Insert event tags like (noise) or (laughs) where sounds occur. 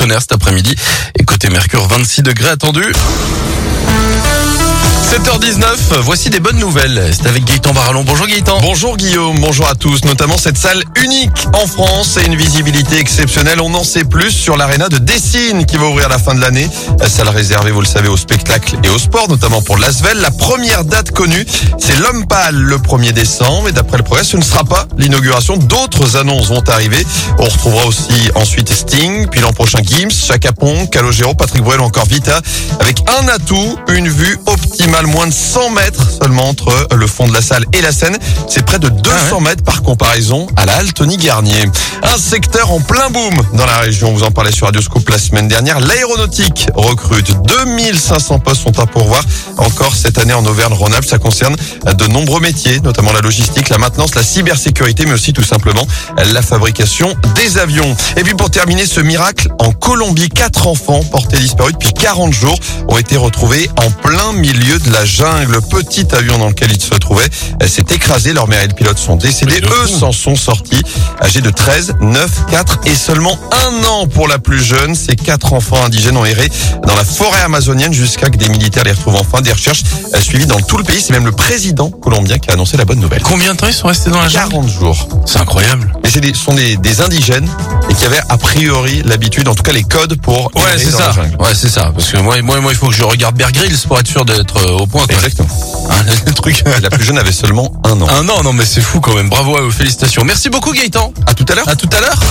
tonnerre cet après-midi. Et côté Mercure, 26 degrés attendus. 7h19, voici des bonnes nouvelles. C'est avec Gaëtan Barallon. Bonjour Gaëtan. Bonjour Guillaume, bonjour à tous. Notamment cette salle unique en France et une visibilité exceptionnelle. On en sait plus sur l'aréna de Dessine qui va ouvrir la fin de l'année. Salle réservée, vous le savez, au spectacle et au sport, notamment pour l'Asvel. La première date connue, c'est l'homme pâle le 1er décembre. Et d'après le progrès, ce ne sera pas l'inauguration. D'autres annonces vont arriver. On retrouvera aussi ensuite Sting, puis l'an prochain Gims, Chaka Pong, Calogero, Patrick Bruel encore Vita. Avec un atout, une vue optimale moins de 100 mètres seulement entre le fond de la salle et la scène. C'est près de 200 mètres par comparaison à la halle Tony Garnier. Un secteur en plein boom dans la région. Vous en parlez sur Radio Scoop la semaine dernière. L'aéronautique recrute 2500 postes sont à pourvoir encore cette année en Auvergne-Rhône-Alpes. Ça concerne de nombreux métiers, notamment la logistique, la maintenance, la cybersécurité, mais aussi tout simplement la fabrication des avions. Et puis pour terminer ce miracle, en Colombie, quatre enfants portés disparus depuis 40 jours ont été retrouvés en plein milieu de la jungle. Le petit avion dans lequel ils se trouvaient s'est écrasé. Leur mère et le pilote sont décédés. Eux s'en sont sortis, âgés de 13, 9, 4 et seulement un an pour la plus jeune. Ces quatre enfants indigènes ont erré dans la forêt amazonienne jusqu'à que des militaires les retrouvent enfin. Des recherches suivies dans tout le pays. C'est même le président colombien qui a annoncé la bonne nouvelle. Combien de temps ils sont restés dans la jungle? 40 jours. C'est incroyable. Mais c'est des, sont des, des indigènes qui avaient a priori l'habitude, en tout cas les codes pour Ouais, c'est ça. Ouais, c'est ça. Parce que moi, moi, moi, il faut que je regarde Bear Grylls pour être sûr d'être euh, au point. Quoi. Exactement. (laughs) Hein, le truc. La plus jeune avait seulement un an. Un an, non, mais c'est fou quand même. Bravo à félicitations. Merci beaucoup Gaëtan. À tout à l'heure. À tout à l'heure.